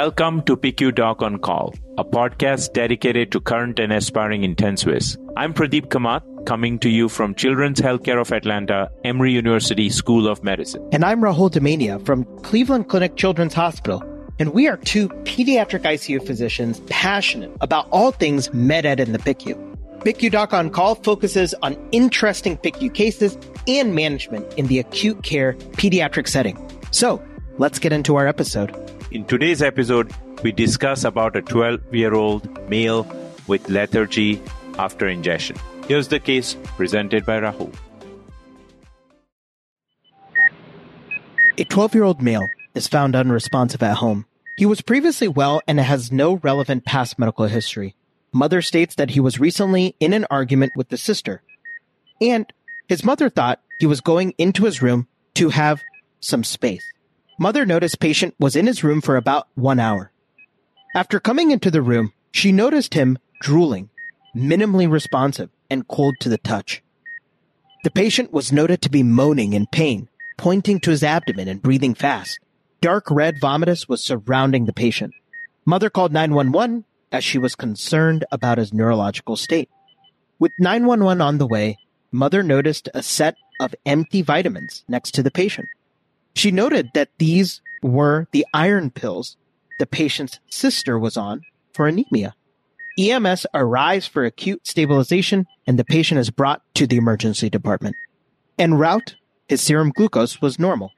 Welcome to PICU Doc on Call, a podcast dedicated to current and aspiring intensivists. I'm Pradeep Kamath, coming to you from Children's Healthcare of Atlanta, Emory University School of Medicine. And I'm Rahul Damania from Cleveland Clinic Children's Hospital. And we are two pediatric ICU physicians passionate about all things med ed in the PICU. PICU Doc on Call focuses on interesting PICU cases and management in the acute care pediatric setting. So let's get into our episode. In today's episode, we discuss about a 12-year-old male with lethargy after ingestion. Here's the case presented by Rahul. A 12 year old male is found unresponsive at home. He was previously well and has no relevant past medical history. Mother states that he was recently in an argument with the sister. And his mother thought he was going into his room to have some space. Mother noticed patient was in his room for about one hour. After coming into the room, she noticed him drooling, minimally responsive, and cold to the touch. The patient was noted to be moaning in pain, pointing to his abdomen and breathing fast. Dark red vomitus was surrounding the patient. Mother called 911 as she was concerned about his neurological state. With 911 on the way, mother noticed a set of empty vitamins next to the patient. She noted that these were the iron pills the patient's sister was on for anemia. EMS arrives for acute stabilization and the patient is brought to the emergency department. En route, his serum glucose was normal.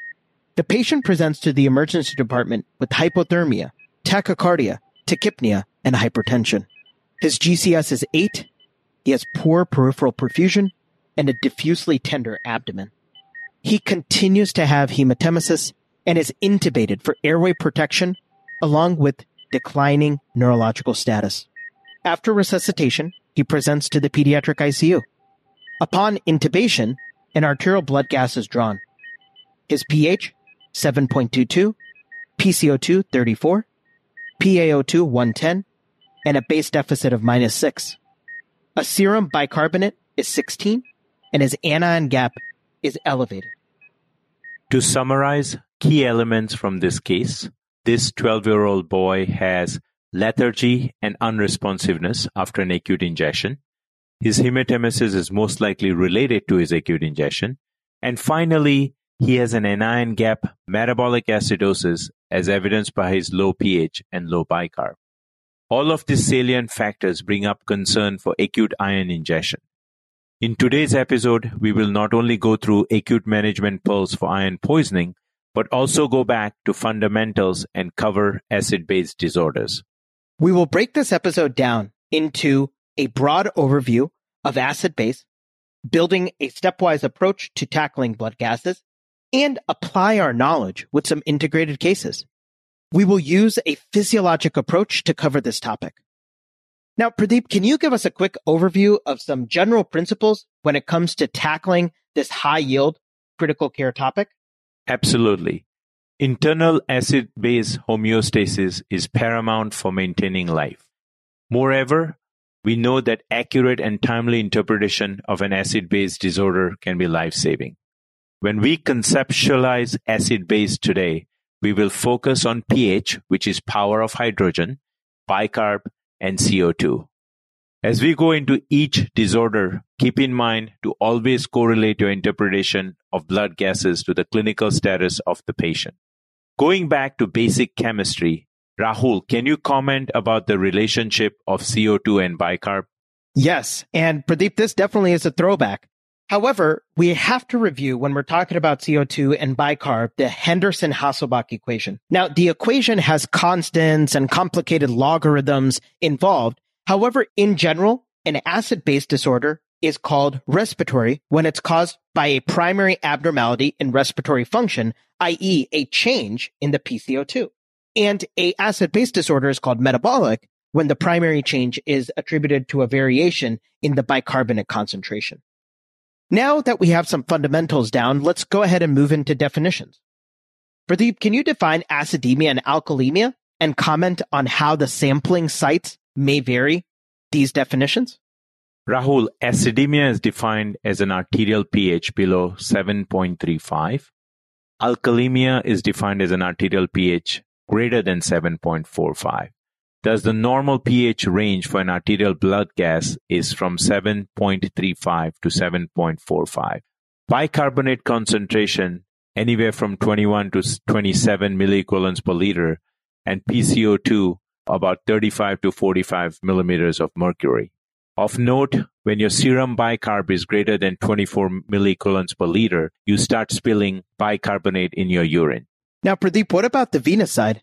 The patient presents to the emergency department with hypothermia, tachycardia, tachypnea, and hypertension. His GCS is 8. He has poor peripheral perfusion and a diffusely tender abdomen. He continues to have hematemesis and is intubated for airway protection along with declining neurological status. After resuscitation, he presents to the pediatric ICU. Upon intubation, an arterial blood gas is drawn. His pH 7.22, PCO2 34, PaO2 110, and a base deficit of minus 6. A serum bicarbonate is 16, and his anion gap is elevated. To summarize key elements from this case, this 12-year-old boy has lethargy and unresponsiveness after an acute ingestion. His hematemesis is most likely related to his acute ingestion. And finally, he has an anion gap metabolic acidosis as evidenced by his low pH and low bicarb. All of these salient factors bring up concern for acute iron ingestion. In today's episode, we will not only go through acute management pearls for iron poisoning, but also go back to fundamentals and cover acid-base disorders. We will break this episode down into a broad overview of acid base, building a stepwise approach to tackling blood gases, and apply our knowledge with some integrated cases. We will use a physiologic approach to cover this topic. Now, Pradeep, can you give us a quick overview of some general principles when it comes to tackling this high yield critical care topic? Absolutely. Internal acid base homeostasis is paramount for maintaining life. Moreover, we know that accurate and timely interpretation of an acid base disorder can be life saving. When we conceptualize acid base today, we will focus on pH, which is power of hydrogen, bicarb, and CO2. As we go into each disorder, keep in mind to always correlate your interpretation of blood gases to the clinical status of the patient. Going back to basic chemistry, Rahul, can you comment about the relationship of CO2 and bicarb? Yes. And Pradeep, this definitely is a throwback. However, we have to review when we're talking about CO2 and bicarb, the Henderson-Hasselbalch equation. Now, the equation has constants and complicated logarithms involved. However, in general, an acid-base disorder is called respiratory when it's caused by a primary abnormality in respiratory function, i.e. a change in the PCO2. And a acid-base disorder is called metabolic when the primary change is attributed to a variation in the bicarbonate concentration. Now that we have some fundamentals down, let's go ahead and move into definitions. Pradeep, can you define acidemia and alkalemia and comment on how the sampling sites may vary these definitions? Rahul, acidemia is defined as an arterial pH below 7.35. Alkalemia is defined as an arterial pH greater than 7.45. Thus, the normal pH range for an arterial blood gas is from 7.35 to 7.45. Bicarbonate concentration anywhere from 21 to 27 milliequivalents per liter and PCO2 about 35 to 45 millimeters of mercury. Of note, when your serum bicarb is greater than 24 milliequivalents per liter, you start spilling bicarbonate in your urine. Now, Pradeep, what about the venous side?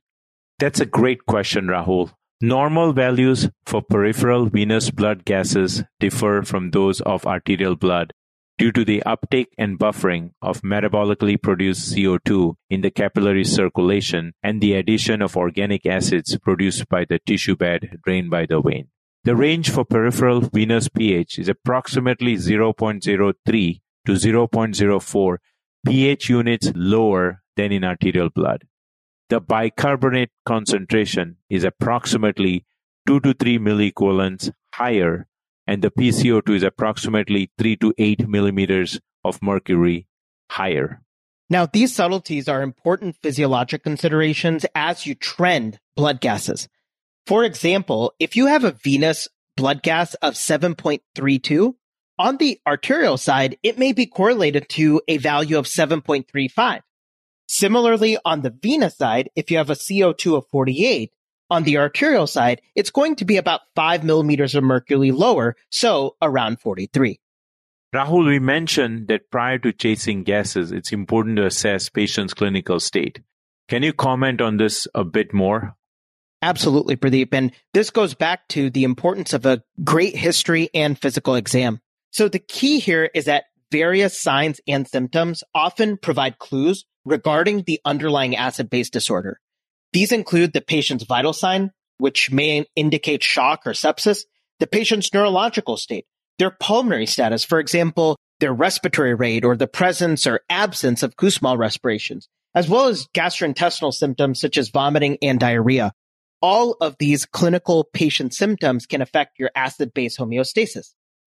That's a great question, Rahul. Normal values for peripheral venous blood gases differ from those of arterial blood due to the uptake and buffering of metabolically produced CO2 in the capillary circulation and the addition of organic acids produced by the tissue bed drained by the vein. The range for peripheral venous pH is approximately 0.03 to 0.04 pH units lower than in arterial blood. The bicarbonate concentration is approximately 2 to 3 milliequivalents higher and the PCO2 is approximately 3 to 8 millimeters of mercury higher. Now, these subtleties are important physiologic considerations as you trend blood gases. For example, if you have a venous blood gas of 7.32, on the arterial side, it may be correlated to a value of 7.35. Similarly, on the venous side, if you have a CO2 of 48, on the arterial side, it's going to be about 5 millimeters of mercury lower, so around 43. Rahul, we mentioned that prior to chasing gases, it's important to assess patient's clinical state. Can you comment on this a bit more? Absolutely, Pradeep. And this goes back to the importance of a great history and physical exam. So the key here is that various signs and symptoms often provide clues regarding the underlying acid base disorder. These include the patient's vital sign, which may indicate shock or sepsis, the patient's neurological state, their pulmonary status, for example, their respiratory rate or the presence or absence of Kussmaul respirations, as well as gastrointestinal symptoms such as vomiting and diarrhea. All of these clinical patient symptoms can affect your acid base homeostasis.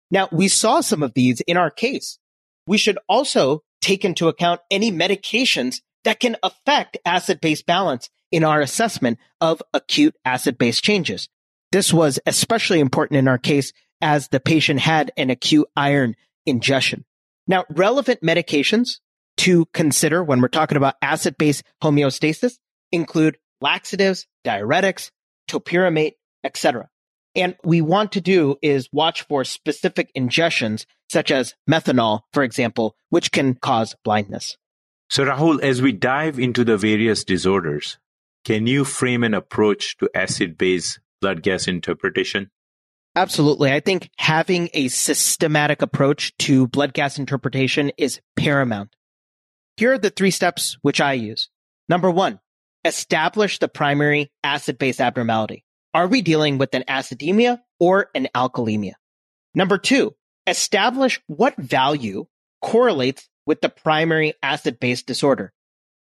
Now, we saw some of these in our case. We should also take into account any medications that can affect acid base balance in our assessment of acute acid base changes. This was especially important in our case as the patient had an acute iron ingestion. Now, relevant medications to consider when we're talking about acid base homeostasis include laxatives, diuretics, topiramate, etc. And we want to do is watch for specific ingestions, such as methanol, for example, which can cause blindness. So, Rahul, as we dive into the various disorders, can you frame an approach to acid base blood gas interpretation? Absolutely. I think having a systematic approach to blood gas interpretation is paramount. Here are the three steps which I use. Number one, establish the primary acid base abnormality. Are we dealing with an acidemia or an alkalemia? Number two, establish what value correlates with the primary acid base disorder,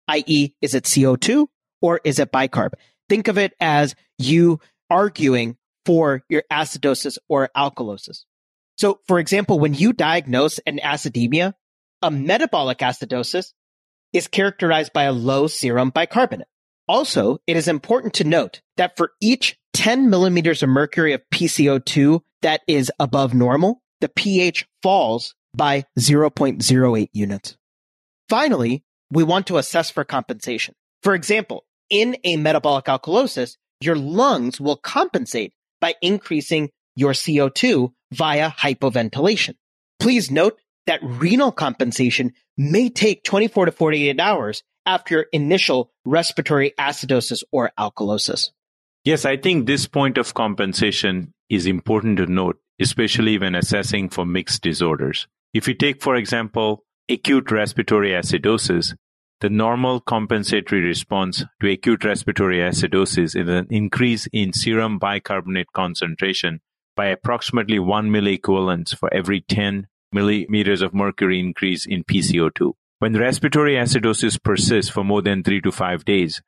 i.e., is it CO2 or is it bicarb? Think of it as you arguing for your acidosis or alkalosis. So, for example, when you diagnose an acidemia, a metabolic acidosis is characterized by a low serum bicarbonate. Also, it is important to note that for each 10 millimeters of mercury of PCO2 that is above normal, the pH falls by 0.08 units. Finally, we want to assess for compensation. For example, in a metabolic alkalosis, your lungs will compensate by increasing your CO2 via hypoventilation. Please note that renal compensation may take 24 to 48 hours after your initial respiratory acidosis or alkalosis. Yes, I think this point of compensation is important to note, especially when assessing for mixed disorders. If you take, for example, acute respiratory acidosis, the normal compensatory response to acute respiratory acidosis is an increase in serum bicarbonate concentration by approximately 1 milliequivalents for every 10 millimeters of mercury increase in PCO2. When respiratory acidosis persists for more than 3 to 5 days,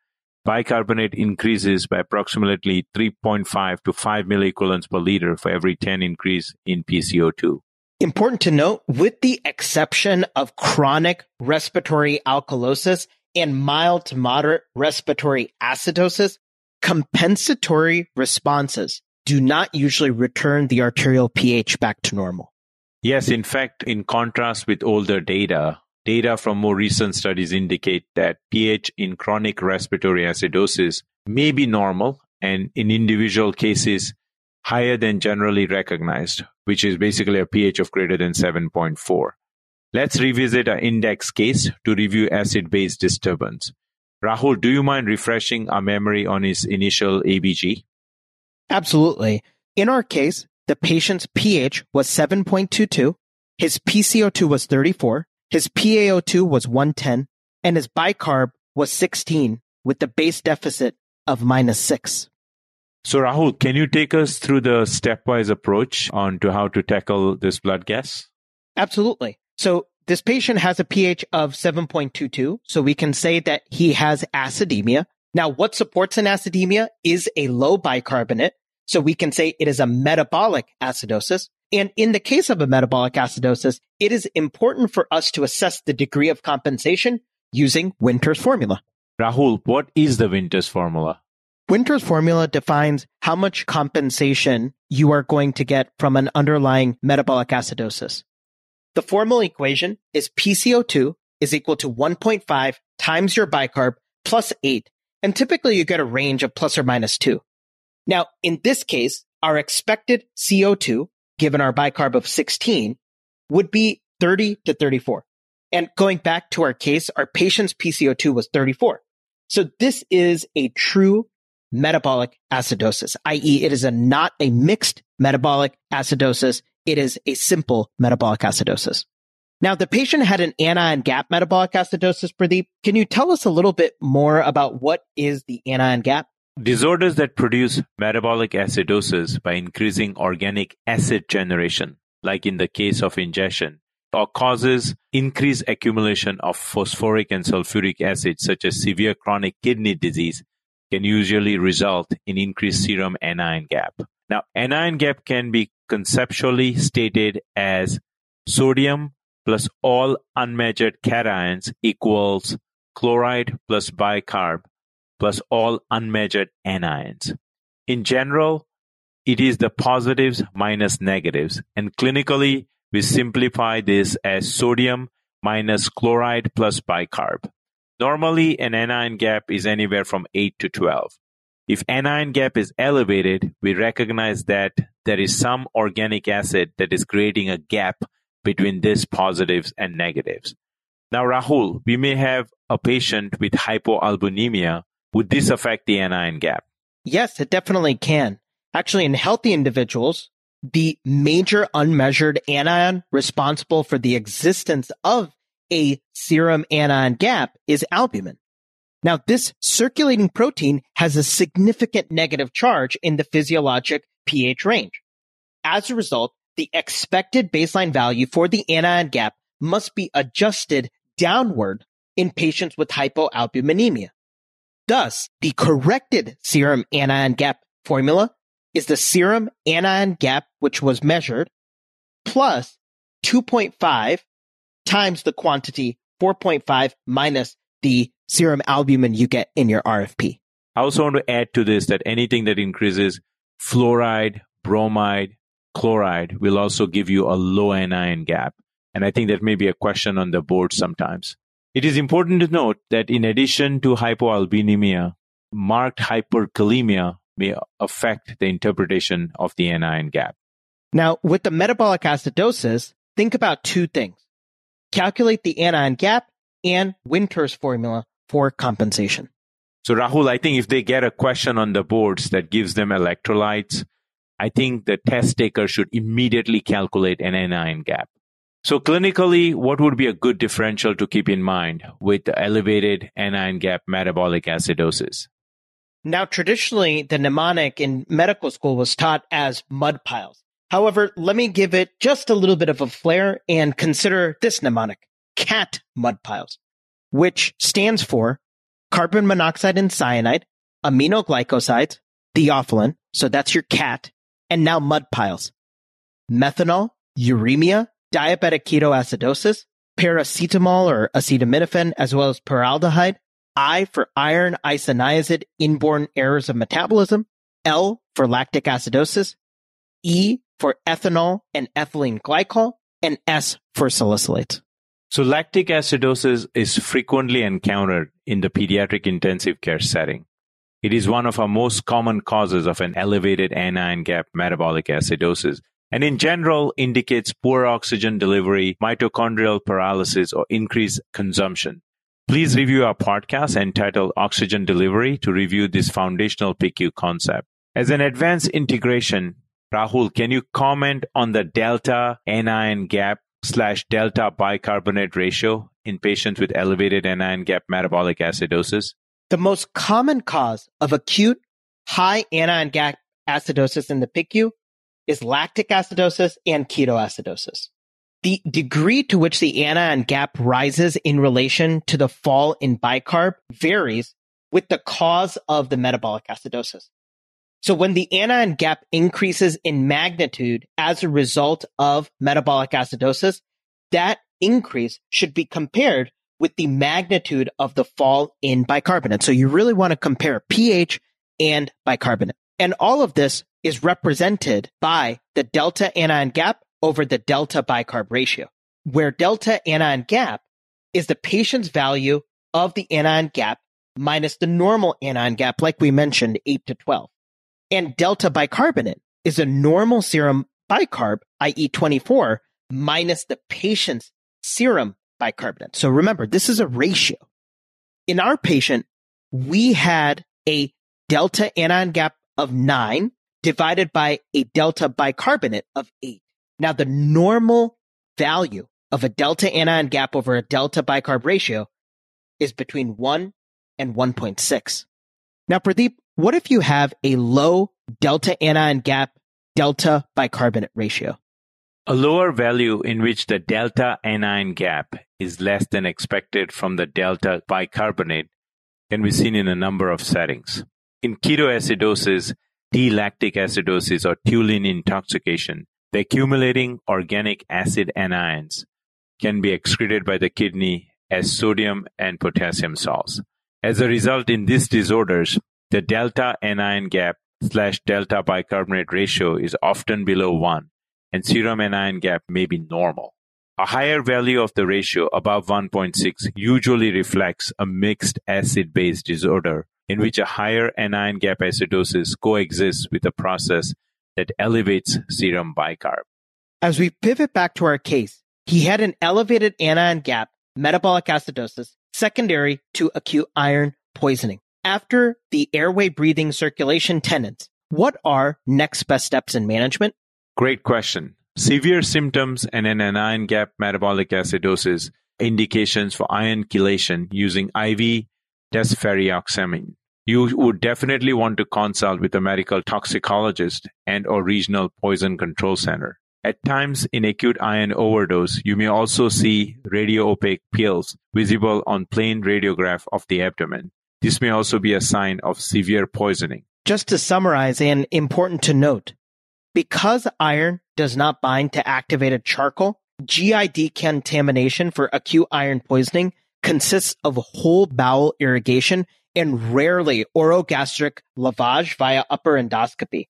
bicarbonate increases by approximately 3.5 to 5 milliequivalents per liter for every 10 increase in PCO2. Important to note, with the exception of chronic respiratory alkalosis, and mild to moderate respiratory acidosis, compensatory responses do not usually return the arterial pH back to normal. Yes, in fact, in contrast with older data, data from more recent studies indicate that pH in chronic respiratory acidosis may be normal and in individual cases higher than generally recognized, which is basically a pH of greater than 7.4. Let's revisit our index case to review acid-base disturbance. Rahul, do you mind refreshing our memory on his initial ABG? Absolutely. In our case, the patient's pH was 7.22, his PCO2 was 34, his PaO2 was 110, and his bicarb was 16 with the base deficit of minus 6. So Rahul, can you take us through the stepwise approach on to how to tackle this blood gas? Absolutely. So this patient has a pH of 7.22, so we can say that he has acidemia. Now, what supports an acidemia is a low bicarbonate, so we can say it is a metabolic acidosis. And in the case of a metabolic acidosis, it is important for us to assess the degree of compensation using Winter's formula. Rahul, what is the Winter's formula? Winter's formula defines how much compensation you are going to get from an underlying metabolic acidosis. The formal equation is PCO2 is equal to 1.5 times your bicarb plus 8, and typically you get a range of plus or minus 2. Now, in this case, our expected CO2, given our bicarb of 16, would be 30 to 34. And going back to our case, our patient's PCO2 was 34. So this is a true metabolic acidosis, i.e. it is a not a mixed metabolic acidosis. It is a simple metabolic acidosis. Now, the patient had an anion gap metabolic acidosis, Pradeep. Can you tell us a little bit more about what is the anion gap? Disorders that produce metabolic acidosis by increasing organic acid generation, like in the case of ingestion, or causes increased accumulation of phosphoric and sulfuric acid, such as severe chronic kidney disease, can usually result in increased serum anion gap. Now, anion gap can be conceptually stated as sodium plus all unmeasured cations equals chloride plus bicarb plus all unmeasured anions. In general, it is the positives minus negatives, and clinically, we simplify this as sodium minus chloride plus bicarb. Normally, an anion gap is anywhere from 8 to 12. If anion gap is elevated, we recognize that there is some organic acid that is creating a gap between these positives and negatives. Now, Rahul, we may have a patient with hypoalbuminemia. Would this affect the anion gap? Yes, it definitely can. Actually, in healthy individuals, the major unmeasured anion responsible for the existence of a serum anion gap is albumin. Now, this circulating protein has a significant negative charge in the physiologic pH range. As a result, the expected baseline value for the anion gap must be adjusted downward in patients with hypoalbuminemia. Thus, the corrected serum anion gap formula is the serum anion gap, which was measured, plus 2.5 times the quantity 4.5 minus the serum albumin you get in your RFP. I also want to add to this that anything that increases fluoride, bromide, chloride will also give you a low anion gap. And I think that may be a question on the board sometimes. It is important to note that in addition to hypoalbuminemia, marked hyperkalemia may affect the interpretation of the anion gap. Now, with the metabolic acidosis, think about two things calculate the anion gap, and Winter's formula for compensation. So, Rahul, I think if they get a question on the boards that gives them electrolytes, I think the test taker should immediately calculate an anion gap. So, clinically, what would be a good differential to keep in mind with elevated anion gap metabolic acidosis? Now, traditionally, the mnemonic in medical school was taught as mud piles. However, let me give it just a little bit of a flair and consider this mnemonic CAT mud piles, which stands for carbon monoxide and cyanide, aminoglycosides, theophylline, so that's your CAT, and now mud piles. Methanol, uremia, diabetic ketoacidosis, paracetamol or acetaminophen, as well as paraldehyde, I for iron isoniazid inborn errors of metabolism, L for lactic acidosis, E for ethanol and ethylene glycol, and S for salicylates. So lactic acidosis is frequently encountered in the pediatric intensive care setting. It is one of our most common causes of an elevated anion gap metabolic acidosis and in general indicates poor oxygen delivery, mitochondrial paralysis, or increased consumption. Please review our podcast entitled Oxygen Delivery to review this foundational PICU concept. As an advanced integration, Rahul, can you comment on the delta anion gap slash delta bicarbonate ratio in patients with elevated anion gap metabolic acidosis? The most common cause of acute high anion gap acidosis in the PICU is lactic acidosis and ketoacidosis. The degree to which the anion gap rises in relation to the fall in bicarb varies with the cause of the metabolic acidosis. So when the anion gap increases in magnitude as a result of metabolic acidosis, that increase should be compared with the magnitude of the fall in bicarbonate. So you really want to compare pH and bicarbonate. And all of this is represented by the delta anion gap over the delta bicarb ratio, where delta anion gap is the patient's value of the anion gap minus the normal anion gap, like we mentioned, 8 to 12. And delta bicarbonate is a normal serum bicarb, i.e. 24, minus the patient's serum bicarbonate. So remember, this is a ratio. In our patient, we had a delta anion gap of 9 divided by a delta bicarbonate of 8. Now, the normal value of a delta anion gap over a delta bicarb ratio is between 1 and 1.6. Now, Pradeep, what if you have a low delta anion gap delta bicarbonate ratio? A lower value in which the delta anion gap is less than expected from the delta bicarbonate can be seen in a number of settings. In ketoacidosis, D-lactic acidosis, or toluene intoxication, the accumulating organic acid anions can be excreted by the kidney as sodium and potassium salts. As a result, in these disorders, the delta anion gap slash delta bicarbonate ratio is often below 1, and serum anion gap may be normal. A higher value of the ratio above 1.6 usually reflects a mixed acid base disorder in which a higher anion gap acidosis coexists with a process that elevates serum bicarb. As we pivot back to our case, he had an elevated anion gap metabolic acidosis secondary to acute iron poisoning. After the airway breathing circulation tenants, what are next best steps in management? Great question. Severe symptoms and an anion gap metabolic acidosis indications for iron chelation using IV desferrioxamine. You would definitely want to consult with a medical toxicologist and or regional poison control center. At times in acute iron overdose, you may also see radio-opaque pills visible on plain radiograph of the abdomen. This may also be a sign of severe poisoning. Just to summarize and important to note, because iron does not bind to activated charcoal, GI decontamination for acute iron poisoning consists of whole bowel irrigation and rarely orogastric lavage via upper endoscopy.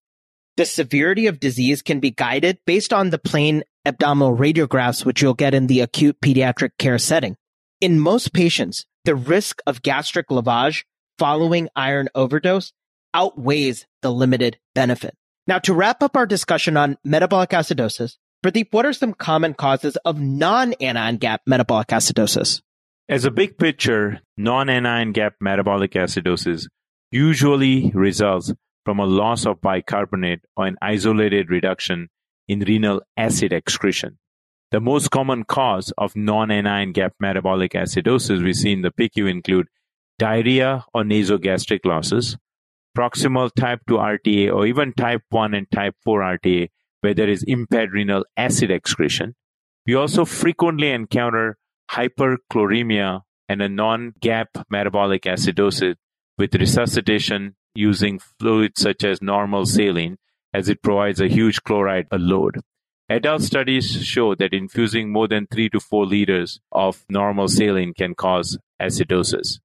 The severity of disease can be guided based on the plain abdominal radiographs, which you'll get in the acute pediatric care setting. In most patients, the risk of gastric lavage following iron overdose outweighs the limited benefit. Now, to wrap up our discussion on metabolic acidosis, Pradeep, what are some common causes of non-anion gap metabolic acidosis? As a big picture, non-anion gap metabolic acidosis usually results from a loss of bicarbonate or an isolated reduction in renal acid excretion. The most common cause of non-anion gap metabolic acidosis we see in the PICU include diarrhea or nasogastric losses, proximal type 2 RTA or even type 1 and type 4 RTA where there is impaired renal acid excretion. We also frequently encounter hyperchloremia, and a non-gap metabolic acidosis with resuscitation using fluids such as normal saline as it provides a huge chloride load. Adult studies show that infusing more than 3 to 4 liters of normal saline can cause acidosis.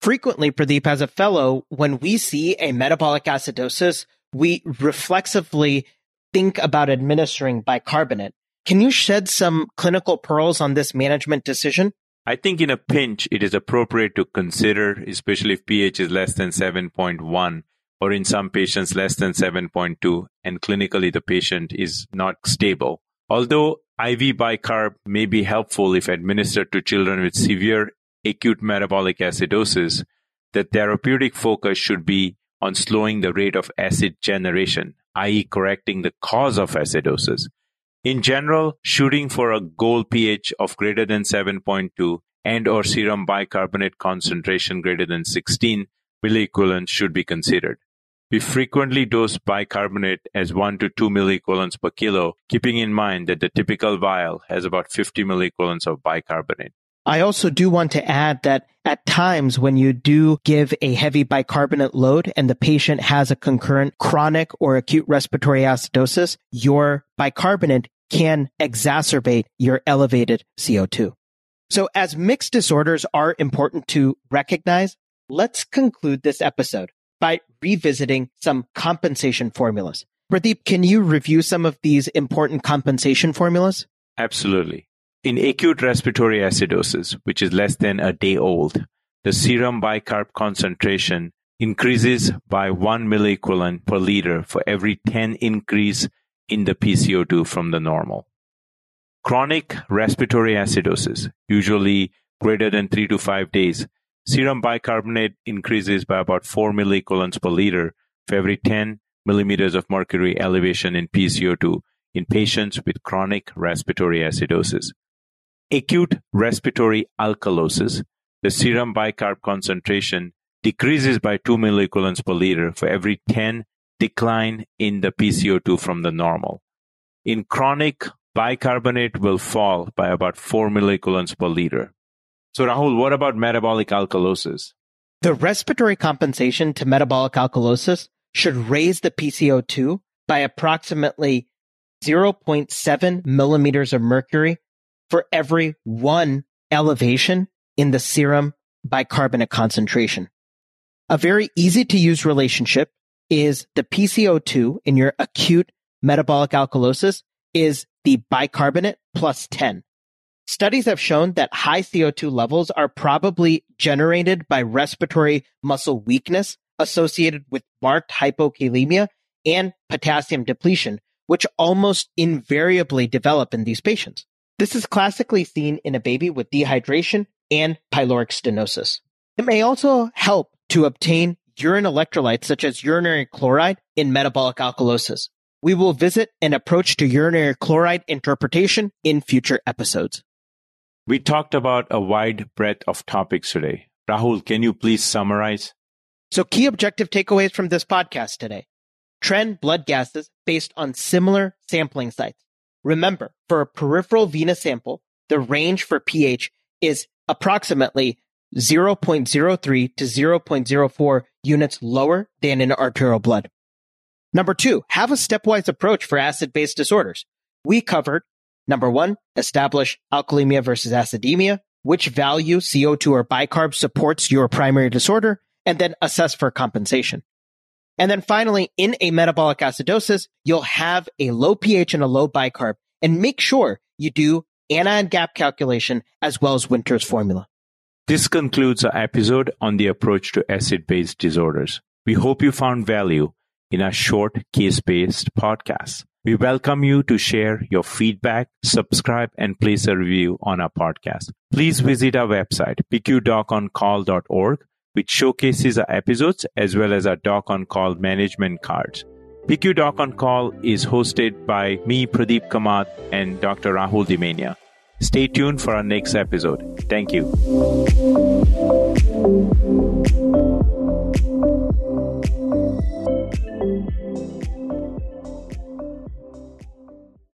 Frequently, Pradeep, as a fellow, when we see a metabolic acidosis, we reflexively think about administering bicarbonate. Can you shed some clinical pearls on this management decision? I think in a pinch, it is appropriate to consider, especially if pH is less than 7.1 or in some patients less than 7.2 and clinically the patient is not stable. Although IV bicarb may be helpful if administered to children with severe acute metabolic acidosis, the therapeutic focus should be on slowing the rate of acid generation, i.e., correcting the cause of acidosis. In general, shooting for a goal pH of greater than 7.2 and or serum bicarbonate concentration greater than 16 milliequivalents should be considered. We frequently dose bicarbonate as 1 to 2 milliequivalents per kilo, keeping in mind that the typical vial has about 50 milliequivalents of bicarbonate. I also do want to add that at times when you do give a heavy bicarbonate load and the patient has a concurrent chronic or acute respiratory acidosis, your bicarbonate can exacerbate your elevated CO2. So as mixed disorders are important to recognize, let's conclude this episode by revisiting some compensation formulas. Pradeep, can you review some of these important compensation formulas? Absolutely. In acute respiratory acidosis, which is less than a day old, the serum bicarb concentration increases by 1 milliequivalent per liter for every 10 increase in the PCO2 from the normal. Chronic respiratory acidosis, usually greater than 3 to 5 days, serum bicarbonate increases by about 4 milliequivalents per liter for every 10 millimeters of mercury elevation in PCO2 in patients with chronic respiratory acidosis. Acute respiratory alkalosis, the serum bicarb concentration decreases by 2 milliequivalents per liter for every 10 decline in the PCO2 from the normal. In chronic, bicarbonate will fall by about 4 milliequivalents per liter. So, Rahul, what about metabolic alkalosis? The respiratory compensation to metabolic alkalosis should raise the PCO2 by approximately 0.7 millimeters of mercury for every one elevation in the serum bicarbonate concentration. A very easy to use relationship is the PCO2 in your acute metabolic alkalosis is the bicarbonate plus 10. Studies have shown that high CO2 levels are probably generated by respiratory muscle weakness associated with marked hypokalemia and potassium depletion, which almost invariably develop in these patients. This is classically seen in a baby with dehydration and pyloric stenosis. It may also help to obtain urine electrolytes such as urinary chloride in metabolic alkalosis. We will visit an approach to urinary chloride interpretation in future episodes. We talked about a wide breadth of topics today. Rahul, can you please summarize? So key objective takeaways from this podcast today. Trend blood gases based on similar sampling sites. Remember, for a peripheral venous sample, the range for pH is approximately 0.03 to 0.04 units lower than in arterial blood. Number two, have a stepwise approach for acid-base disorders. We covered number one, establish alkalemia versus acidemia, which value CO2 or bicarb supports your primary disorder, and then assess for compensation. And then finally, in a metabolic acidosis, you'll have a low pH and a low bicarb and make sure you do anion gap calculation as well as Winter's formula. This concludes our episode on the approach to acid-base disorders. We hope you found value in our short case-based podcast. We welcome you to share your feedback, subscribe, and place a review on our podcast. Please visit our website, picudoconcall.org, which showcases our episodes as well as our Doc on Call management cards. PICU Doc on Call is hosted by me, Pradeep Kamath, and Dr. Rahul Damania. Stay tuned for our next episode. Thank you.